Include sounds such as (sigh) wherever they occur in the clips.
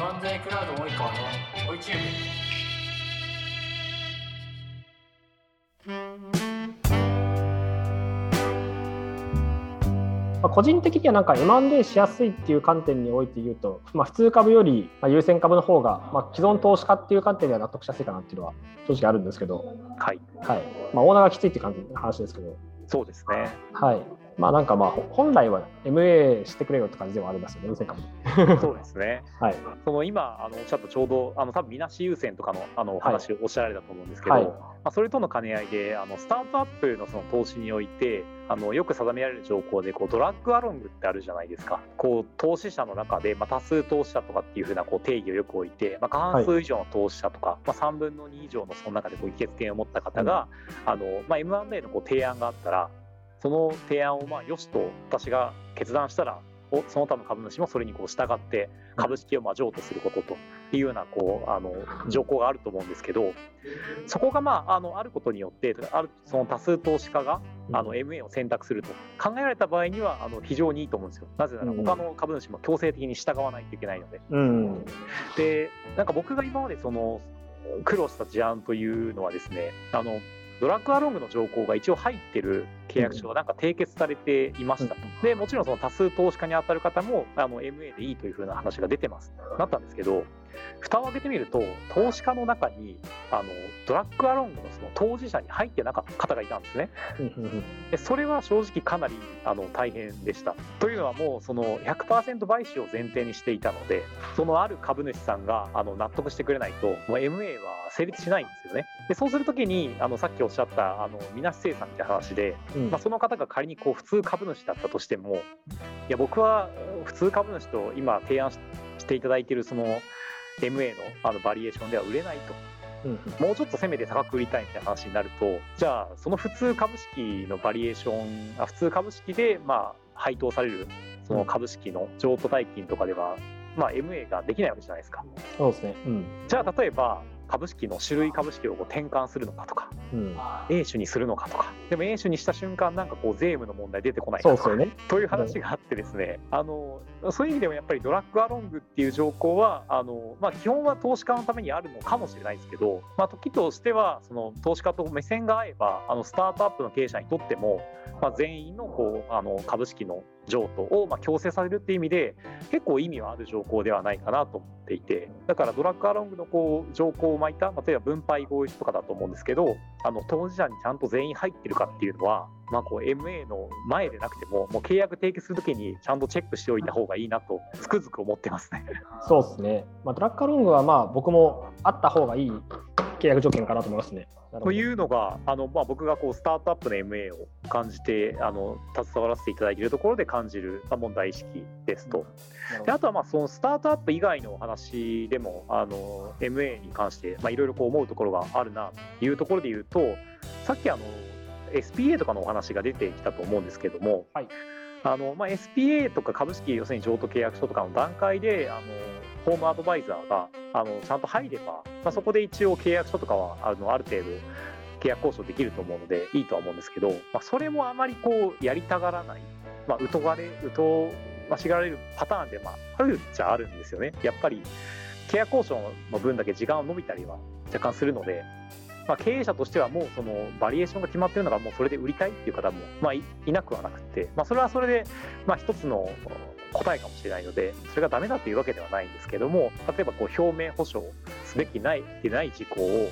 M&A クラウド及川の？追いチューまあ、個人的にはなんか M&A しやすいっていう観点において言うと、まあ、普通株よりまあ優先株の方が、まあ、既存投資家っていう観点では納得しやすいかなっていうのは正直あるんですけど、はい。はい。まあ、オーナーがきついっていう感じの話ですけど、そうですね。はいまあ、なんかまあほ本来は MA してくれよって感じではありますよね、優先株。そうですね。はい、その今あのおっしゃったちょうどあの多分みなし優先とかのあのお話をおっしゃられたと思うんですけど、はい。まあ、それとの兼ね合いであのスタートアップのその投資においてあのよく定められる条項でこうドラッグアロングってあるじゃないですか。こう投資者の中で、まあ、多数投資者とかっていうふうなこう定義をよく置いて、まあ、過半数以上の投資者とか、まあ、3分の2以上のその中でこう議決権を持った方が、あのまあ、M&A のこう提案があったらその提案をまあよしと私が決断したらおその他の株主もそれにこう従って株式をまあ譲渡することというようなこうあの条項があると思うんですけどそこがまああのあることによってあるその多数投資家があの MA を選択すると考えられた場合にはあの非常にいいと思うんですよ。なぜなら他の株主も強制的に従わないといけないので。うん。でなんか僕が今までその苦労した事案というのはですねあのドラッグアロングの条項が一応入ってる契約書がなんか締結されていました。と、でもちろんその多数投資家に当たる方もあの MA でいいというふうな話が出てます。なったんですけど蓋を開けてみると投資家の中にあのドラッグアロングのその当事者に入ってなかった方がいたんですね。でそれは正直かなりあの大変でした。というのはもうその100%買収を前提にしていたのでそのある株主さんがあの納得してくれないともう MA は成立しないんですよね。でそうするときにあのさっきおっしゃったあのみなし生産って話で、うんまあ、その方が仮にこう普通株主だったとしてもいや僕は普通株主と今提案ししていただいているその MA のあのバリエーションでは売れないと。うん。もうちょっとせめて高く売りたいみたいな話になるとじゃあその普通株式のバリエーションあ普通株式でまあ配当されるその株式の譲渡代金とかでは、まあ、MA ができないわけじゃないですか。そうですね。うん。じゃあ例えば株式の種類株式をこう転換するのかとかうん A 種にするのかとかでも A 種にした瞬間なんかこう税務の問題出てこないかとかね。という話があってですね、あのそういう意味でもやっぱりドラッグアロングっていう条項はあの、まあ、基本は投資家のためにあるのかもしれないですけど、まあ、時としてはその投資家と目線が合えばあのスタートアップの経営者にとっても、まあ、全員のこうあの株式の譲渡をまあ強制されるっていう意味で結構意味はある条項ではないかなと思っていてだからドラッグアロングのこう条項を巻いた、まあ例えば分配合意書とかだと思うんですけどあの当事者にちゃんと全員入ってるかっていうのは、まあ、こう MA の前でなくてももう契約締結するときにちゃんとチェックしておいた方がいいなとつくづく思ってますね。そうですね。まあ、ドラッグアロングはまあ僕もあった方がいい契約条件かなと思いますね。というのがあの、まあ、僕がこうスタートアップの MA を感じてあの携わらせていただいているところで感じる、まあ、問題意識ですと。であとはまあそのスタートアップ以外のお話でもあの MA に関してまあいろいろこう思うところがあるなというところで言うとさっきあの SPA とかのお話が出てきたと思うんですけども、はいあのまあ、SPA とか株式要するに譲渡契約書とかの段階であのホームアドバイザーがあのちゃんと入れば、まあ、そこで一応契約書とかはあのある程度契約交渉できると思うのでいいとは思うんですけど、まあ、それもあまりこうやりたがらない、まあ、疎がれ疎ましがられるパターンで、まあ、あるっちゃあるんですよね。やっぱり契約交渉の分だけ時間を伸びたりは若干するので、まあ、経営者としてはもうそのバリエーションが決まってるのがもうそれで売りたいっていう方も、まあ、いいなくはなくて、まあ、それはそれで、まあ、一つの答えかもしれないのでそれがダメだというわけではないんですけども例えばこう表明保証すべきないでない事項を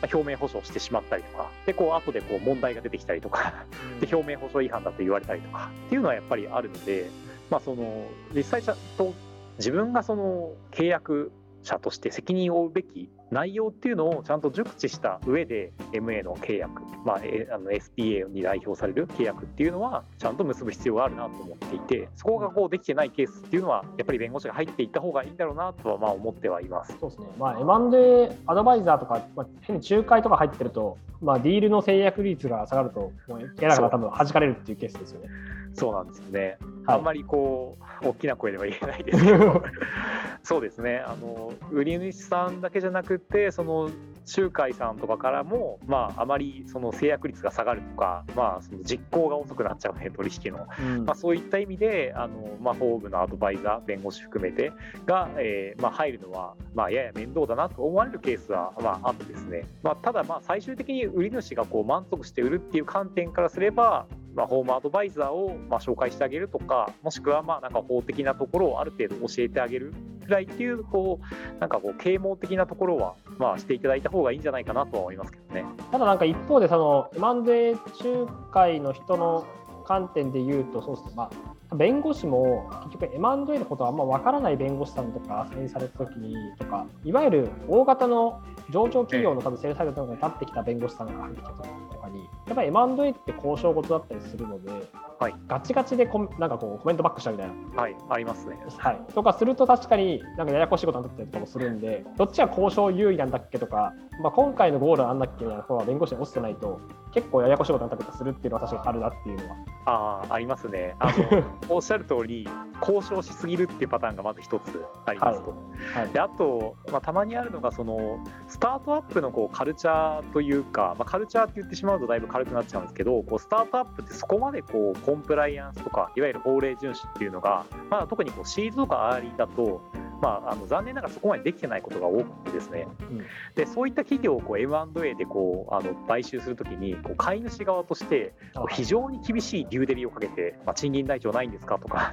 まあ表明保証してしまったりとかでこう後でこう問題が出てきたりとかで表明保証違反だと言われたりとかっていうのはやっぱりあるので、まあ、その実際と自分がその契約者として責任を負うべき内容っていうのをちゃんと熟知した上で MA の契約、まあ、あの SPA に代表される契約っていうのはちゃんと結ぶ必要があるなと思っていてそこがこうできてないケースっていうのはやっぱり弁護士が入っていった方がいいんだろうなとはまあ思ってはいます。そうですね。まあ、M&A アドバイザーとか、まあ、変に仲介とか入ってると、まあ、ディールの制約率が下がると、もう嫌だから多分弾かれるっていうケースですよね。そうなんですよね。はい。あんまりこう大きな声では言えないですけど。(laughs) そうですね。あの売り主さんだけじゃなくてその仲介さんとかからも、まあ、あまりその制約率が下がるとか、まあ、その実行が遅くなっちゃうね、取引の。うん。まあ、そういった意味で、あのまあ、法務のアドバイザー、弁護士含めてが、えーまあ、入るのは、まあ、やや面倒だなと思われるケースは、まあ、あってですね、まあ、ただ、まあ最終的に売り主がこう満足して売るっていう観点からすれば、まあ、ホームアドバイザーをまあ紹介してあげるとか、もしくはまあなんか法的なところをある程度教えてあげるくらいっていう、こうなんかこう啓蒙的なところはまあしていただいた方がいいんじゃないかなとは思いますけどね。ただなんか一方でその M&A 仲介の人の観点で言うとそうですね、まあ、弁護士も結局 M&A のことはあんま分からない弁護士さんとか斡旋された時にとかいわゆる大型の上場企業の多分セールサイドとかに立ってきた弁護士さんが入ってきた時とかにやっぱり M&A って交渉事だったりするので、はいガチガチでコメなんかこうコメントバックしたみたいなはい、ありますね。はい、とかすると確かになんかややこしいことになったりとかもするんでどっちが交渉優位なんだっけとか、まあ、今回のゴールはなんだっけみたいなところは弁護士に落ちてないと結構ややこしいことになったりとかするっていうのは確かにあるなっていうのは。ああ、ありますね。あの (laughs) おっしゃる通り、交渉しすぎるっていうパターンがまず一つありますと。はいであと、まあ、たまにあるのがそのスタートアップのこうカルチャーというか、まあ、カルチャーって言ってしまうとだいぶ軽くなっちゃうんですけどこうスタートアップってそこまでこうコンプライアンスとかいわゆる法令遵守っていうのが、まあ、特にこうシーズとかアーリーだと、まあ、あの残念ながらそこまでできてないことが多くてですね、うん。でそういった企業をこう M&A でこうあの買収するときにこう買い主側として非常に厳しいデューデリをかけて、まあ、賃金台帳ないんですかとか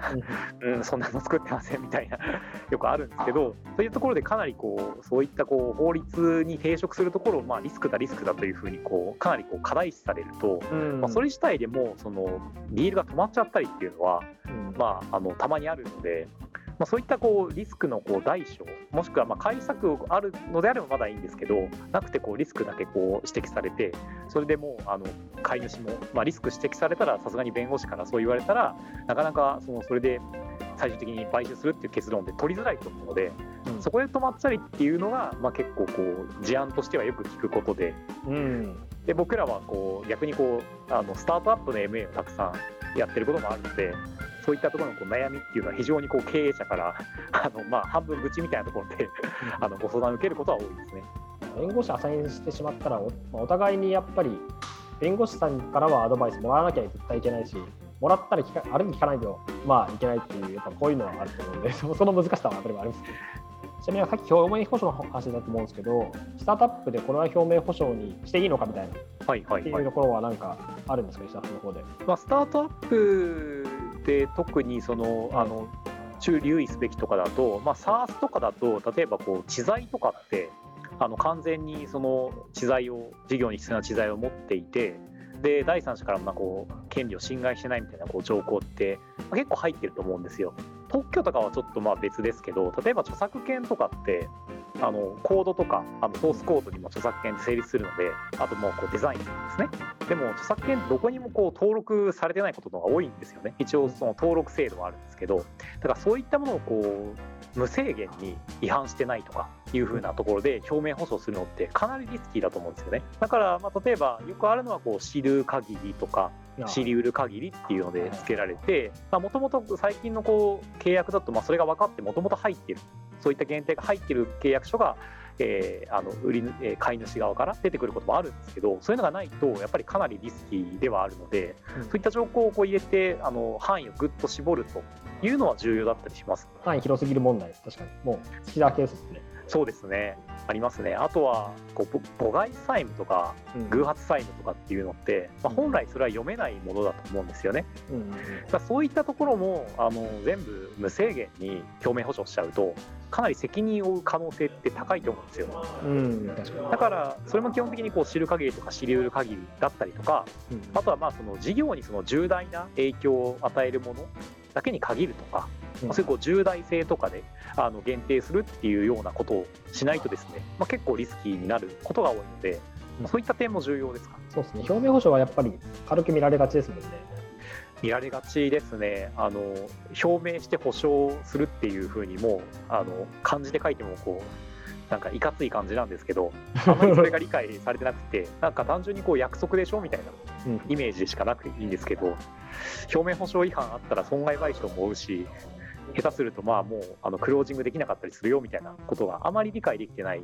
うん、そんなの作ってませんみたいな (laughs) よくあるんですけどそういうところでかなりこうそういったこう法律に抵触するところを、まあ、リスクだリスクだというふうにこうかなりこう課題視されると、うん。まあ、それ自体でもそのディールが止まっちゃったりっていうのは、うん。まあ、あのたまにあるので。まあ、そういったこうリスクのこう大小もしくはまあ解策あるのであればまだいいんですけどなくてこうリスクだけこう指摘されてそれでもうあの買い主も、まあ、リスク指摘されたらさすがに弁護士からそう言われたらなかなかそのそれで最終的に買収するっていう結論で取りづらいと思うので、うん。そこで止まったりっていうのが、まあ、結構こう事案としてはよく聞くことで。うん。で僕らはこう逆にこうあのスタートアップの MA をたくさんやってることもあるのでそういったところのこう悩みっていうのは非常にこう経営者から (laughs) あの、まあ、半分愚痴みたいなところであのご相談を受けることは多いですね。弁護士アサインしてしまったらおまあお互いにやっぱり弁護士さんからはアドバイスもらわなきゃ絶対いけないしもらったら聞かある意味聞かないとまあいけないっていうやっぱこういうのはあると思うんでそ (laughs) その難しさは当たり前ありますけどちなみにさっき表面保証の話だと思うんですけどスタートアップでこれは表面保証にしていいのかみたいなっはいはいはいていうところはなんかあるんですか石田さんの方で。まあ、スタートアップで特にそのあの注留意すべきとかだと、まあ、SARS とかだと例えばこう知財とかってあの完全にその知財を事業に必要な知財を持っていてで第三者からもまこう権利を侵害してないみたいなこう条項って、結構入ってると思うんですよ。特許とかはちょっとまあ別ですけど例えば著作権とかってあのコードとかあのソースコードにも著作権って成立するのであともうこうデザインですね。でも著作権どこにもこう登録されてないことの方が多いんですよね。一応その登録制度はあるんですけどだからそういったものをこう無制限に違反してないとかいうふうなところで表面保証するのってかなりリスキーだと思うんですよね。だからまあ例えばよくあるのはこう知る限りとか知りうる限りっていうので付けられてもともと最近のこう契約だとまあそれが分かってもともと入ってる。そういった限定が入ってる契約書が、えーあの売りえー買い主側から出てくることもあるんですけどそういうのがないとやっぱりかなりリスキーではあるので、うん。そういった条項をこう入れてあの範囲をぐっと絞るというのは重要だったりします。範囲広すぎる問題です。確かに。もう好きだけですね。そうですね。ありますね。あとはこうぼ母外債務とかうん。偶発債務とかっていうのって、まあ、本来それは読めないものだと思うんですよね。うんうんだそういったところもあの全部無制限に表面保証しちゃうとかなり責任を負う可能性って高いと思うんですよ。うんだからそれも基本的にこう知る限りとか知りうる限りだったりとかうん。あとはまあその事業にその重大な影響を与えるものだけに限るとか、うん。そういうこう重大性とかであの限定するっていうようなことをしないとですね、まあ、結構リスキーになることが多いので、うん。そういった点も重要ですか？そうですね。表面保証はやっぱり軽く見られがちですもんね。見られがちですね。あの表明して保証するっていうふうにもうあの漢字で書いてもこうなんかいかつい感じなんですけどあまりそれが理解されてなくて (laughs) なんか単純にこう約束でしょみたいなうん。イメージでしかなくていいんですけど表面保証違反あったら損害賠償も負うし下手するとまあもうあのクロージングできなかったりするよみたいなことがあまり理解できてない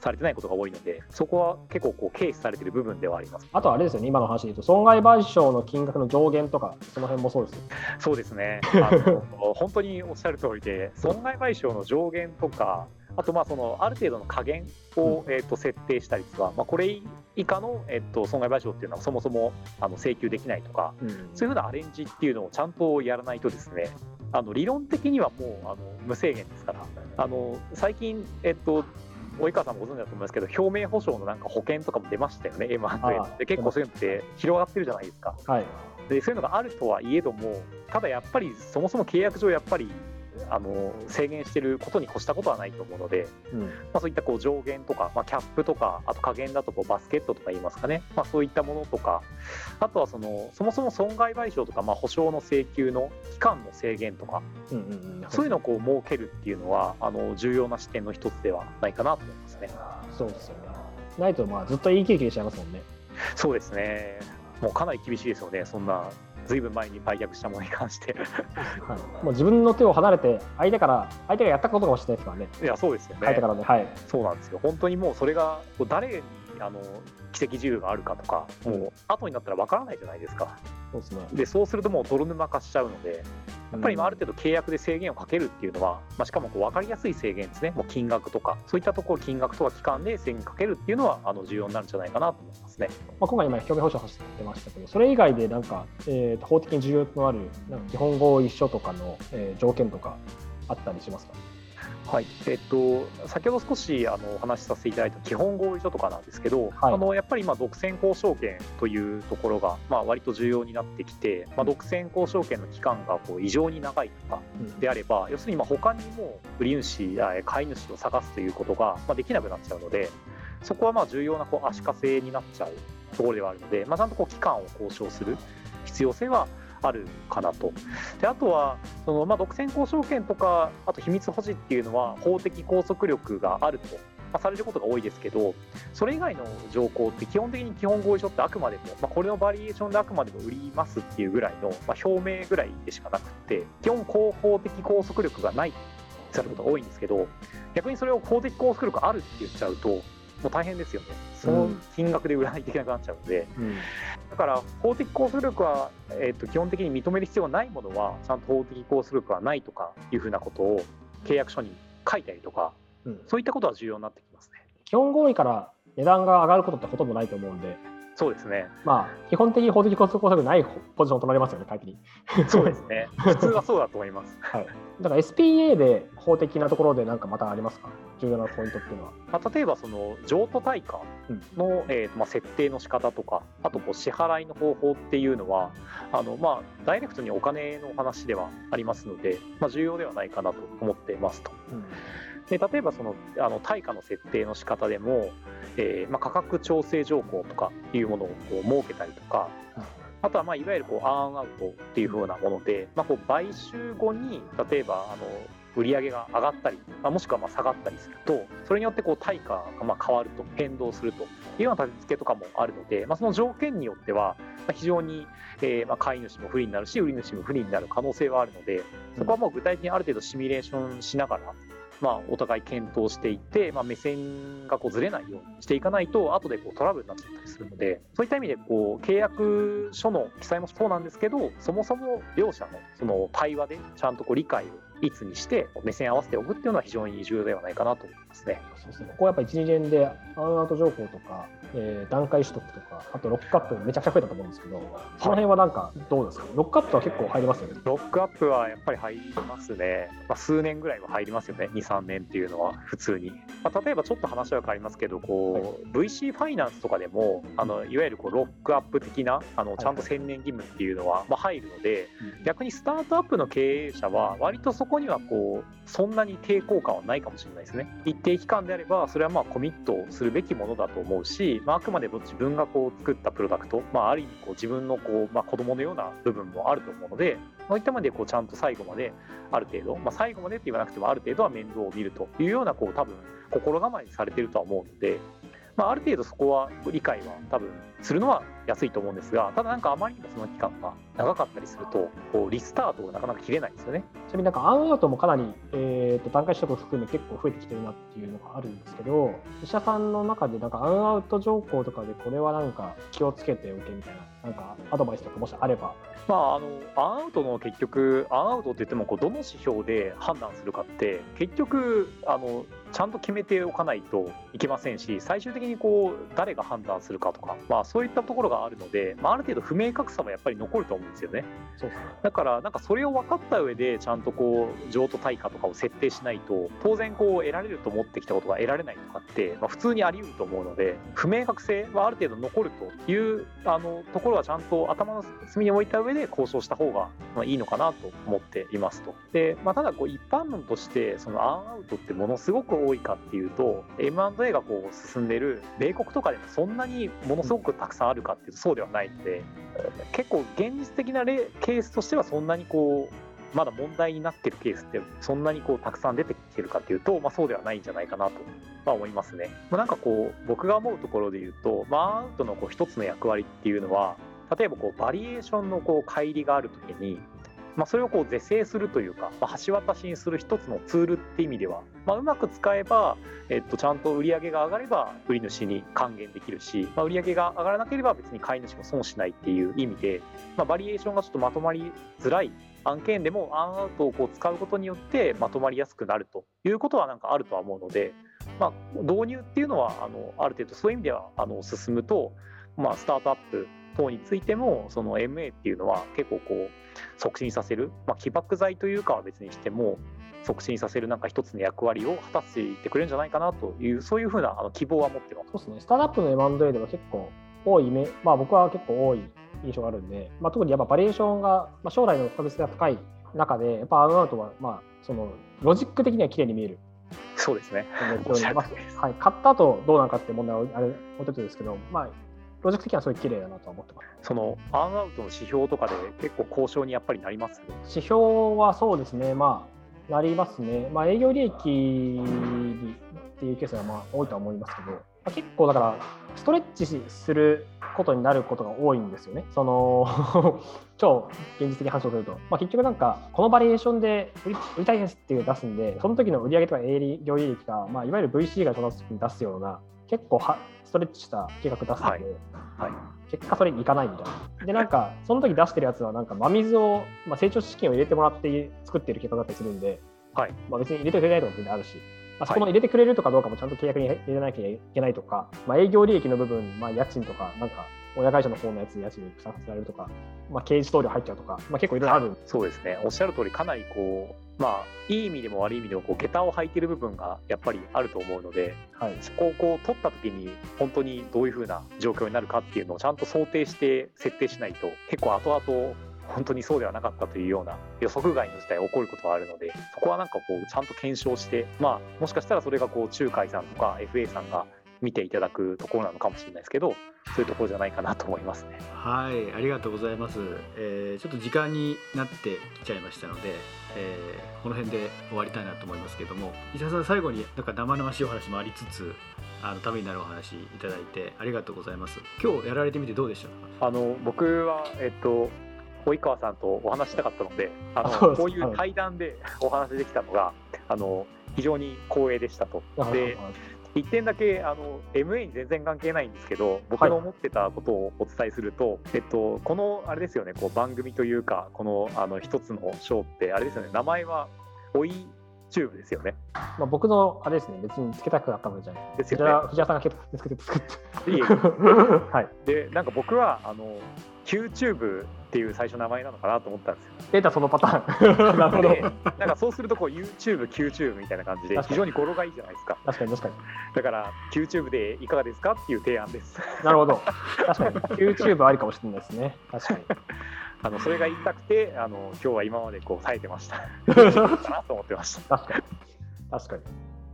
されてないことが多いので、そこは結構こう軽視されてる部分ではあります。あとあれですよね、今の話で言うと、損害賠償の金額の上限とか、その辺もそうですよ。そうですね。(laughs) あの本当におっしゃる通りで、損害賠償の上限とか、あとまあそのある程度の加減を、えー、と設定したりとか、まあ、これ以下の、えー、と損害賠償っていうのはそもそもあの請求できないとか、うんそういうふうなアレンジっていうのをちゃんとやらないとですね、あの理論的にはもうあの無制限ですから、あの最近、えっと、及川さんもご存知だと思いますけど、表明保証のなんか保険とかも出ましたよね、M&A あで結構そういうのって広がってるじゃないですか。はい。でそういうのがあるとはいえども、ただやっぱりそもそも契約上、やっぱりあの制限してることに越したことはないと思うので、うんまあ、そういったこう上限とか、まあ、キャップとか、あと加減だとこうバスケットとか言いますかね、まあ、そういったものとか、あとはそのそもそも損害賠償とか、まあ、保証の請求の期間の制限とか、うんうんうん、そういうのをこう設けるっていうのは、あの重要な視点の一つではないかなと思いますね。そうですよね。ないと、まあ、ずっと言い切りしちゃいますもんね。そうですね、もうかなり厳しいですよね、そんな、ずいぶん前に売却したものに関して。はい、もう自分の手を離れて、相手から、相手がやったことかもしれないですからね。いや、そうですよね。書いてからね。はい。そうなんですよ。本当にもうそれが、誰にあの奇跡自由があるかとか、もう後になったらわからないじゃないですか。そうですね。で、そうするともう泥沼化しちゃうので、やっぱり今ある程度契約で制限をかけるっていうのは、まあ、しかもこう分かりやすい制限ですね、もう金額とか、そういったところ、金額とか期間で制限かけるっていうのはあの重要になるんじゃないかなと思いますね。まあ、今回、今、表明保証走ってましたけど、それ以外でなんか、えーと法的に重要のあるなんか基本合意書とかの、えー条件とかあったりしますか？はい。えっと、先ほど少しあのお話しさせていただいた基本合意書とかなんですけど、はい。あのやっぱり今、独占交渉権というところが、まあ割と重要になってきて、まあ、独占交渉権の期間がこう異常に長いとかであれば、要するに今、他にも売り主、あ買い主を探すということが、まあ、できなくなっちゃうので、そこはまあ重要なこう足かせになっちゃうところではあるので、まあ、ちゃんとこう期間を交渉する必要性はあるかなと。であとはその、まあ、独占交渉権とかあと秘密保持っていうのは法的拘束力があると、まあ、されることが多いですけどそれ以外の条項って基本的に基本合意書ってあくまでも、まあ、これのバリエーションであくまでも売りますっていうぐらいの、まあ、表明ぐらいでしかなくって基本法的拘束力がないされることが多いんですけど逆にそれを法的拘束力あるって言っちゃうともう大変ですよね。その金額で売らないといけなくなっちゃうので、うん。だから法的拘束力は、えー、と基本的に認める必要がないものはちゃんと法的拘束力はないとかいうふうなことを契約書に書いたりとかうん。そういったことは重要になってきますね。基本合意から値段が上がることってほとんどないと思うんで、そうですね。まあ、基本的に法的拘束拘束ないポジションとなりますよね、会計に。そうですね。(laughs) 普通はそうだと思います。はい。だから SPA で法的なところで何かまたありますか？重要なポイントっていうのは。まあ、例えばその譲渡対価の、えーとまあ、設定の仕方とかあとこう支払いの方法っていうのはあの、まあ、ダイレクトにお金の話ではありますので、まあ、重要ではないかなと思っていますと。で例えばそのあの対価の設定の仕方でも、えーまあ、価格調整条項とかいうものをこう設けたりとか、あとはまあいわゆるこうアーンアウトっていう風なもので、まあ、こう買収後に例えばあの売り上げが上がったり、まあ、もしくはまあ下がったりするとそれによってこう対価がまあ変わると変動するというような立て付けとかもあるので、まあ、その条件によっては非常に、えまあ買い主も不利になるし売り主も不利になる可能性はあるのでそこはもう具体的にある程度シミュレーションしながらまあ、お互い検討していって、まあ、目線がこうずれないようにしていかないと後でこうトラブルになっちゃったりするのでそういった意味でこう契約書の記載もそうなんですけどそもそも両者のその対話でちゃんとこう理解をいつにして目線合わせておくっていうのは非常に重要ではないかなと思いますね。そうですね、ここはやっぱ一次元でアウンアウト情報とか、えー段階取得とか、あとロックアップめちゃくちゃ増えたと思うんですけど、その辺はなんかどうですか、ロックアップは結構入りますよね。ロックアップはやっぱり入りますね、まあ、数年ぐらいは入りますよね、2、3年っていうのは普通に。まあ、例えばちょっと話は変わりますけど、こう VC ファイナンスとかでも、あのいわゆるこうロックアップ的な、あのちゃんと専念義務っていうのはまあ入るので、逆にスタートアップの経営者は、割とそこにはこうそんなに抵抗感はないかもしれないですね。一定期間であれば、それはまあコミットするべきものだと思うし、まあ、あくまでも自分がこう作ったプロダクト、まあ、ある意味こう自分のこう、まあ、子供のような部分もあると思うので、そういった意味でこうちゃんと最後まである程度、まあ、最後までって言わなくてもある程度は面倒を見るというようなこう多分心構えにされてるとは思うので、まあ、ある程度そこは理解は多分するのはやすいと思うんですがただなんかあまりにもその期間が長かったりするとこうリスタートがなかなか切れないんですよね。ちなみになんかアンアウトもかなり、えー、と段階取得含め結構増えてきてるなっていうのがあるんですけど医者さんの中でなんかアンアウト条項とかでこれはなんか気をつけておけみたいななんかアドバイスとかもしあればまあ、あのアンアウトの結局アンアウトって言ってもこうどの指標で判断するかって結局あのちゃんと決めておかないといけませんし最終的にこう誰が判断するかとか、まあ、そういったところがあるので、まあ、ある程度不明確さもやっぱり残ると思うんですよね。そうだからなんかそれを分かった上でちゃんとこう譲渡対価とかを設定しないと当然こう得られると思ってきたことが得られないとかって、まあ、普通にあり得ると思うので不明確性はある程度残るというあのところはちゃんと頭の隅に置いた上で交渉した方がまあいいのかなと思っていますと。で、まあ、ただこう一般論としてそのアンアウトってものすごく多いかっていうと M&A がこう進んでる米国とかでもそんなにものすごくたくさんあるかっていうとそうではないので結構現実的な例ケースとしてはそんなにこうまだ問題になってるケースってそんなにこうたくさん出てきてるかっていうと、まあ、そうではないんじゃないかなとは思いますね。まあ、なんかこう僕が思うところで言うと、まあ、アウトのこう一つの役割っていうのは例えばこうバリエーションのこう乖離があるときに、まあ、それをこう是正するというか、まあ、橋渡しにする一つのツールって意味では、まあ、うまく使えば、えっと、ちゃんと売り上げが上がれば売り主に還元できるし、まあ、売り上げが上がらなければ別に買い主も損しないっていう意味で、まあ、バリエーションがちょっとまとまりづらい案件でもアンアウトをこう使うことによってまとまりやすくなるということはなんかあるとは思うので、まあ、導入っていうのはあのある程度そういう意味ではあの進むと、まあ、スタートアップ等についてもその MA っていうのは結構こう促進させる、まあ、起爆剤というかは別にしても促進させるなんか一つの役割を果たしていってくれるんじゃないかなというそういうふうなあの希望は持ってます。そうですね、スタートアップの M&A では結構多いめ、まあ、僕は結構多い印象があるんで、まあ、特にやっぱバリエーションが、まあ、将来の確率が高い中で、やっぱアウンアウトは、まあ、そのロジック的には綺麗に見える。そうですね。はい、買った後どうなのかって問題はあれ置いといてですけど、まあ、ロジック的にはすごい綺麗だなとは思ってます。そのアンアウトの指標とかで結構交渉にやっぱりなります？指標はそうですね、まあ、なりますね。まあ、営業利益っていうケースがまあ多いとは思いますけど、まあ、結構だから、ストレッチすることになることが多いんですよね。その (laughs) 超現実的な話をすると、まあ、結局なんか、このバリエーションで売りたいですっていう出すんで、その時の売上とか営業利益が、まあ、いわゆる VC が育つ時に出すような、結構はストレッチした計画出すんで、はい。はい。結果それにいかないみたいな。で、なんか、その時出してるやつは、なんか真水を、まあ、成長資金を入れてもらって作ってる計画だったりするんで、はい。まあ、別に入れてくれないとか全然あるし、まあ、そこの入れてくれるとかどうかもちゃんと契約に入れなきゃいけないとか、まあ、営業利益の部分、まあ、家賃とか、なんか、親会社の方のやつに家賃に負担させられるとか、まあ、刑事棟梁入っちゃうとか、まあ、結構いろいろあるそうですね。おっしゃる通りかなりこうまあいい意味でも悪い意味でもこう下駄を履いてる部分がやっぱりあると思うのではい、そこをこう取った時に本当にどういうふうな状況になるかっていうのをちゃんと想定して設定しないと結構後々本当にそうではなかったというような予測外の事態が起こることはあるのでそこはなんかこうちゃんと検証してまあもしかしたらそれがこう仲介さんとか FA さんが見ていただくところなのかもしれないですけどそういうところじゃないかなと思いますね。はい、ありがとうございます。えーちょっと時間になってきちゃいましたので、えーこの辺で終わりたいなと思いますけども、石田さん最後になんか生々しいお話もありつつ、あのためになるお話いただいてありがとうございます。今日やられてみてどうでしたか？あの僕は、えっと、及川さんとお話ししたかったのであのこういう対談でお話できたのがあの非常に光栄でしたと。で一点だけあの MA に全然関係ないんですけど僕の思ってたことをお伝えすると、えっと、このあれですよねこう番組というかこのあの一つのショーってあれですよね名前は「おいチューブ」ですよね。まあ、僕のあれですね、別につけたくなったわけじゃない。ですよね藤原さんがつけて作って。いえいえ (laughs) はい。でなんか僕はあの QTube っていう最初名前なのかなと思ったんですよ。データそのパターン。(laughs) なるほど。でなんかそうするとこう YouTube、QTube みたいな感じで非常に語呂がいいじゃないですか。確かに確かに。だから QTube でいかがですかっていう提案です。なるほど。確かに。YouTube ありかもしれないですね。確かに。あのそれが言いたくてあの今日は今までこう耐えてました。(laughs) かなと思ってました。確かに。確かに。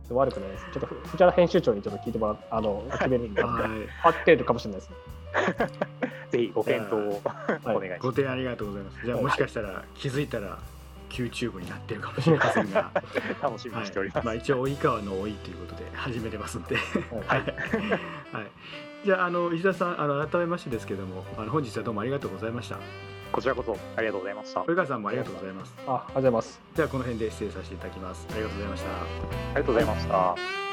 悪くないです。ちょっと藤原編集長にちょっと聞いてもらう、あの、決めるんで、(laughs) はい。合ってるかもしれないですね。(laughs) ぜひご検討をはいお願いします。ご提案ありがとうございます。じゃあもしかしたら気づいたら QTube になってるかもしれませんが、楽しみにしております。まあ、一応及川の多いということで始めれますんで、はいはい、じゃああの石田さんあの改めましてですけどもあの本日はどうもありがとうございましたこちらこそありがとうございました。あ及川さんもありがとうございますあありがとうございます。じゃあこの辺で失礼させていただきますありがとうございましたりがとうございました。